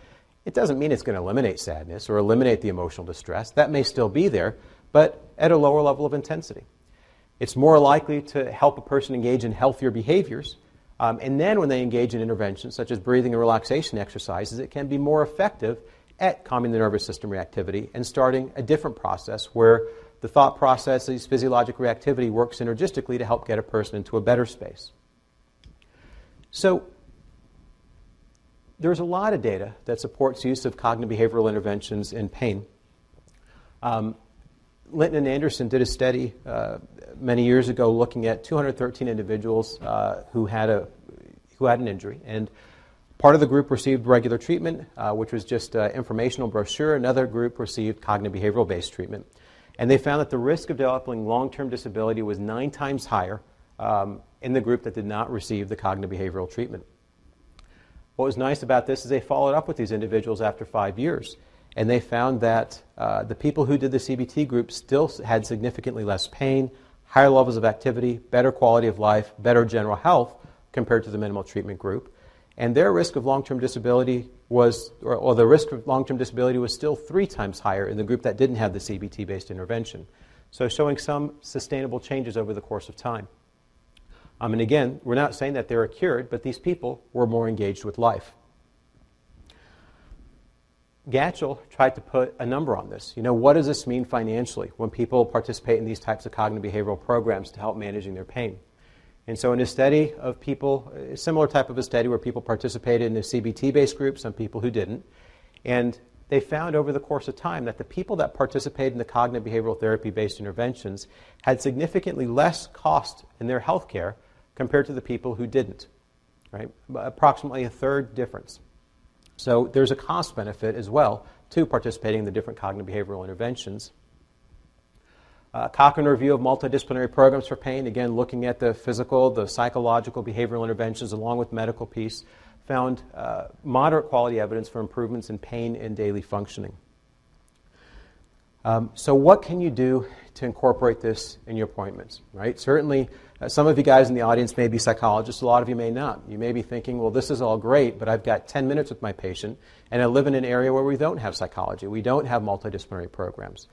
[SPEAKER 2] It doesn't mean it's going to eliminate sadness or eliminate the emotional distress. That may still be there, but at a lower level of intensity. It's more likely to help a person engage in healthier behaviors. Um, and then when they engage in interventions such as breathing and relaxation exercises, it can be more effective at calming the nervous system reactivity and starting a different process where the thought processes, physiologic reactivity work synergistically to help get a person into a better space. So, there's a lot of data that supports use of cognitive behavioral interventions in pain. Um, Linton and Andersson did a study uh, many years ago looking at 213 individuals uh, who, had a, who had an injury. And part of the group received regular treatment, uh, which was just an informational brochure. Another group received cognitive behavioral based treatment. And they found that the risk of developing long term disability was nine times higher um, in the group that did not receive the cognitive behavioral treatment. What was nice about this is they followed up with these individuals after five years. And they found that uh, the people who did the CBT group still had significantly less pain, higher levels of activity, better quality of life, better general health compared to the minimal treatment group. And their risk of long term disability was, or, or the risk of long term disability was still three times higher in the group that didn't have the CBT based intervention. So, showing some sustainable changes over the course of time. Um, and again, we're not saying that they're cured, but these people were more engaged with life. Gatchel tried to put a number on this. You know, what does this mean financially when people participate in these types of cognitive behavioral programs to help managing their pain? And so, in a study of people, a similar type of a study where people participated in a CBT based group, some people who didn't, and they found over the course of time that the people that participated in the cognitive behavioral therapy based interventions had significantly less cost in their health care compared to the people who didn't. Right? Approximately a third difference. So there's a cost benefit as well to participating in the different cognitive behavioral interventions. Uh, Cochrane review of multidisciplinary programs for pain, again, looking at the physical, the psychological, behavioral interventions along with medical piece, found uh, moderate quality evidence for improvements in pain and daily functioning. Um, so, what can you do to incorporate this in your appointments? Right? Certainly, uh, some of you guys in the audience may be psychologists, a lot of you may not. You may be thinking, well, this is all great, but I've got 10 minutes with my patient, and I live in an area where we don't have psychology, we don't have multidisciplinary programs.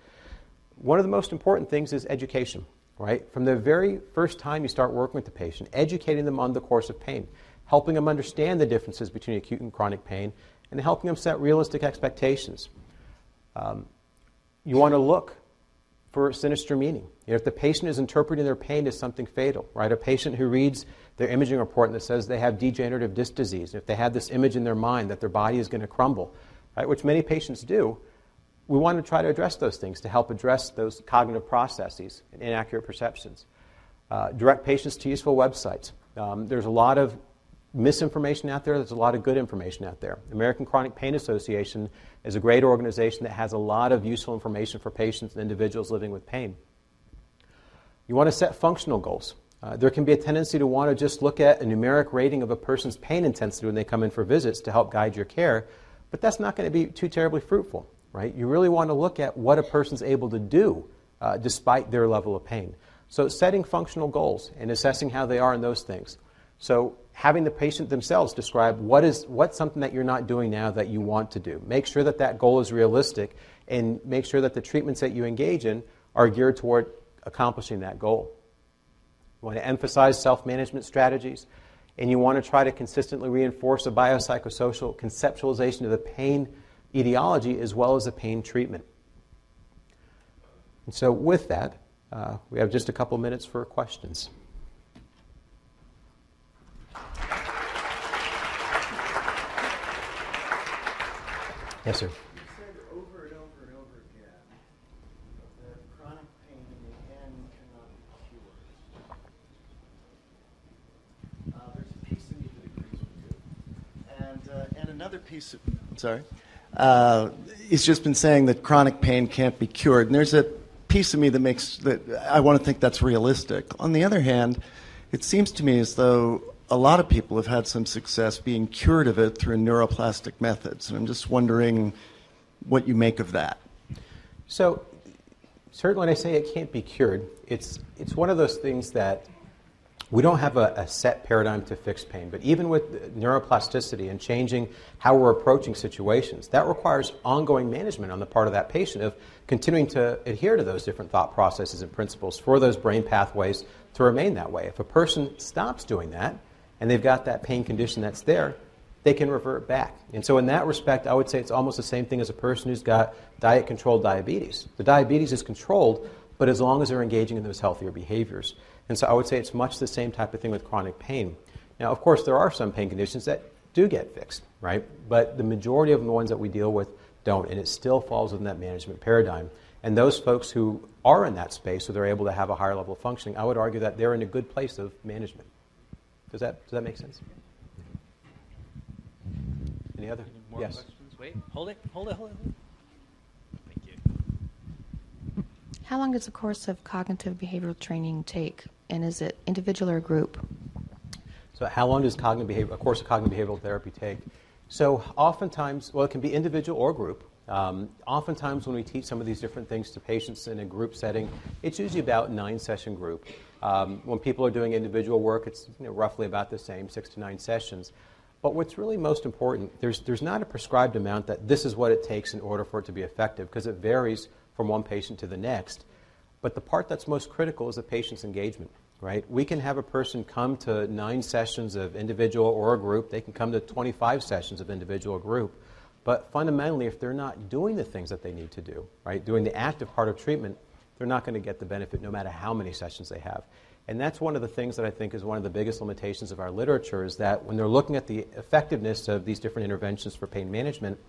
[SPEAKER 2] One of the most important things is education, right? From the very first time you start working with the patient, educating them on the course of pain, helping them understand the differences between acute and chronic pain, and helping them set realistic expectations. Um, you want to look for sinister meaning. You know, if the patient is interpreting their pain as something fatal, right? A patient who reads their imaging report and that says they have degenerative disc disease, if they have this image in their mind that their body is going to crumble, right, which many patients do, we want to try to address those things to help address those cognitive processes and inaccurate perceptions. Uh, direct patients to useful websites. Um, there's a lot of misinformation out there, there's a lot of good information out there. American Chronic Pain Association is a great organization that has a lot of useful information for patients and individuals living with pain. You want to set functional goals. Uh, there can be a tendency to want to just look at a numeric rating of a person's pain intensity when they come in for visits to help guide your care, but that's not going to be too terribly fruitful, right? You really want to look at what a person's able to do uh, despite their level of pain. So, setting functional goals and assessing how they are in those things. So, having the patient themselves describe what is what's something that you're not doing now that you want to do. Make sure that that goal is realistic and make sure that the treatments that you engage in are geared toward accomplishing that goal. You want to emphasize self-management strategies and you want to try to consistently reinforce a biopsychosocial conceptualization of the pain etiology as well as the pain treatment. And so with that, uh, we have just a couple minutes for questions. Yes, sir.
[SPEAKER 3] Over and over and over again that chronic pain in the end cannot be cured. Uh, there's a piece of that you. And, and another piece of, sorry, uh, he's just been saying that chronic pain can't be cured. And there's a piece of me that makes that I want to think that's realistic. On the other hand, it seems to me as though a lot of people have had some success being cured of it through neuroplastic methods. And I'm just wondering what you make of that.
[SPEAKER 2] So, certainly when I say it can't be cured, it's, it's one of those things that we don't have a, a, set paradigm to fix pain, but even with neuroplasticity and changing how we're approaching situations, that requires ongoing management on the part of that patient of continuing to adhere to those different thought processes and principles for those brain pathways to remain that way. If a person stops doing that, and they've got that pain condition that's there, they can revert back. And so, in that respect, I would say it's almost the same thing as a person who's got diet controlled diabetes. The diabetes is controlled, but as long as they're engaging in those healthier behaviors. And so, I would say it's much the same type of thing with chronic pain. Now, of course, there are some pain conditions that do get fixed, right? But the majority of the ones that we deal with don't, and it still falls within that management paradigm. And those folks who are in that space, so they're able to have a higher level of functioning, I would argue that they're in a good place of management. Does that, does that make sense? Any other?
[SPEAKER 4] Any more
[SPEAKER 2] yes.
[SPEAKER 4] questions? Wait, hold it, hold it, hold it. Thank you.
[SPEAKER 5] How long does a course of cognitive behavioral training take, and is it individual or group?
[SPEAKER 2] So, how long does cognitive behavior, a course of cognitive behavioral therapy take? So, oftentimes, well, it can be individual or group. Um, oftentimes, when we teach some of these different things to patients in a group setting, it's usually about nine session group. Um, when people are doing individual work, it's you know, roughly about the same, six to nine sessions. But what's really most important, there's, there's not a prescribed amount that this is what it takes in order for it to be effective, because it varies from one patient to the next. But the part that's most critical is the patient's engagement, right? We can have a person come to nine sessions of individual or a group, they can come to 25 sessions of individual group. But fundamentally, if they're not doing the things that they need to do, right, doing the active part of treatment, they're not going to get the benefit no matter how many sessions they have. And that's one of the things that I think is one of the biggest limitations of our literature is that when they're looking at the effectiveness of these different interventions for pain management,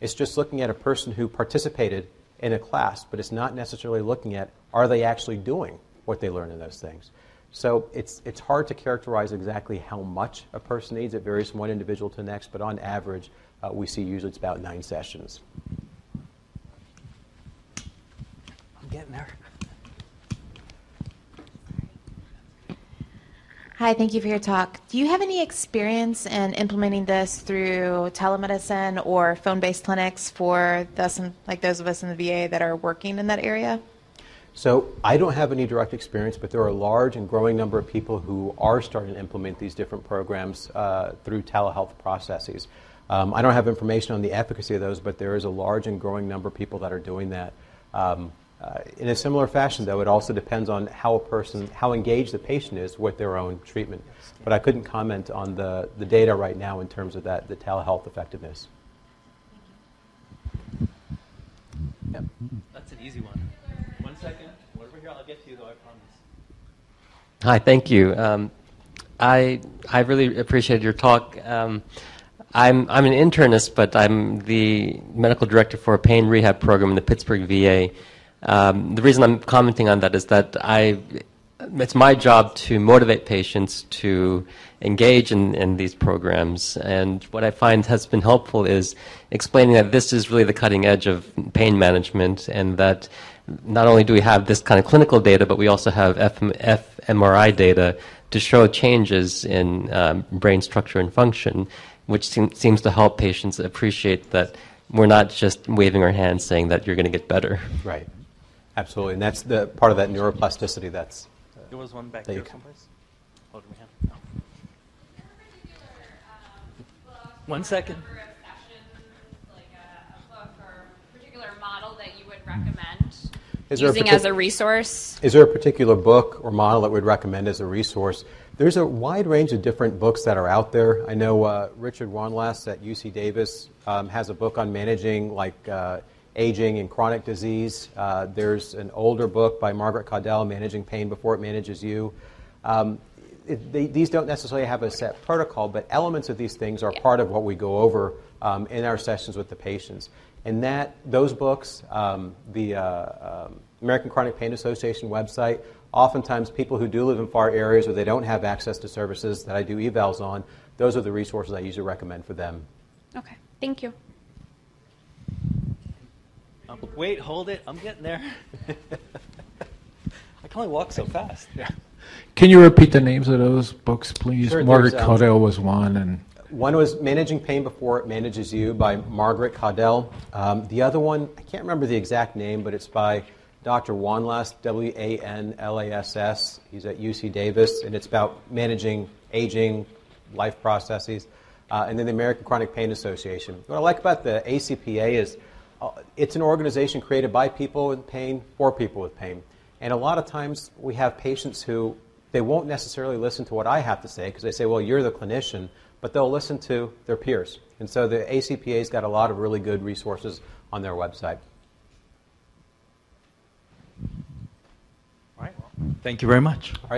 [SPEAKER 2] it's just looking at a person who participated in a class, but it's not necessarily looking at are they actually doing what they learn in those things. So it's, it's hard to characterize exactly how much a person needs. It varies from one individual to the next, but on average, uh, we see usually it's about nine sessions.
[SPEAKER 4] I'm getting there.
[SPEAKER 5] Hi, thank you for your talk. Do you have any experience in implementing this through telemedicine or phone-based clinics for those, like those of us in the VA that are working in that area?
[SPEAKER 2] So I don't have any direct experience, but there are a large and growing number of people who are starting to implement these different programs uh, through telehealth processes. Um, I don't have information on the efficacy of those, but there is a large and growing number of people that are doing that. Um, uh, in a similar fashion, though, it also depends on how a person, how engaged the patient is with their own treatment. But I couldn't comment on the, the data right now in terms of that, the telehealth effectiveness.
[SPEAKER 4] Yep. That's an easy one. One second. Over here, I'll get to you, though, I promise.
[SPEAKER 6] Hi, thank you. Um, I, I really appreciated your talk. Um, I'm, I'm an internist, but I'm the medical director for a pain rehab program in the Pittsburgh VA. Um, the reason I'm commenting on that is that I, it's my job to motivate patients to engage in, in these programs. And what I find has been helpful is explaining that this is really the cutting edge of pain management and that not only do we have this kind of clinical data, but we also have fMRI data to show changes in um, brain structure and function, which seem, seems to help patients appreciate that we're not just waving our hands saying that you're going to get better.
[SPEAKER 2] Right. Absolutely, and that's the part of that neuroplasticity. That's
[SPEAKER 4] uh, there was one back
[SPEAKER 2] there
[SPEAKER 4] there someplace. Do we have? No. One second.
[SPEAKER 7] number of like a, a book or particular model that you would recommend
[SPEAKER 2] Is there a
[SPEAKER 7] using
[SPEAKER 2] partic-
[SPEAKER 7] as a resource?
[SPEAKER 2] Is there a particular book or model that we'd recommend as a resource? There's a wide range of different books that are out there. I know uh, Richard Wanlass at UC Davis um, has a book on managing like uh, aging and chronic disease. Uh, there's an older book by Margaret Caudill, Managing Pain Before It Manages You. Um, it, they, these don't necessarily have a set protocol, but elements of these things are
[SPEAKER 7] Yeah.
[SPEAKER 2] part of what we go over um, in our sessions with the patients. And that those books, um, the uh, um, American Chronic Pain Association website, oftentimes people who do live in far areas where they don't have access to services that I do evals on, those are the resources I usually recommend for them.
[SPEAKER 7] Okay, thank you.
[SPEAKER 4] Um, wait, hold it. I'm getting there. <laughs> I can only walk so fast. Yeah.
[SPEAKER 8] Can you repeat the names of those books, please?
[SPEAKER 2] Sure,
[SPEAKER 8] Margaret
[SPEAKER 2] there's, um,
[SPEAKER 8] Caudill was one, and
[SPEAKER 2] One was Managing Pain Before It Manages You by Margaret Caudill. Um, the other one, I can't remember the exact name, but it's by Dr. Wanlass, W A N L A S S. He's at UC Davis, and it's about managing aging, life processes. Uh, and then the American Chronic Pain Association. What I like about the ACPA is Uh, it's an organization created by people with pain for people with pain. And a lot of times we have patients who they won't necessarily listen to what I have to say because they say, well, you're the clinician, but they'll listen to their peers. And so the ACPA's got a lot of really good resources on their website.
[SPEAKER 4] All right. Thank you very much.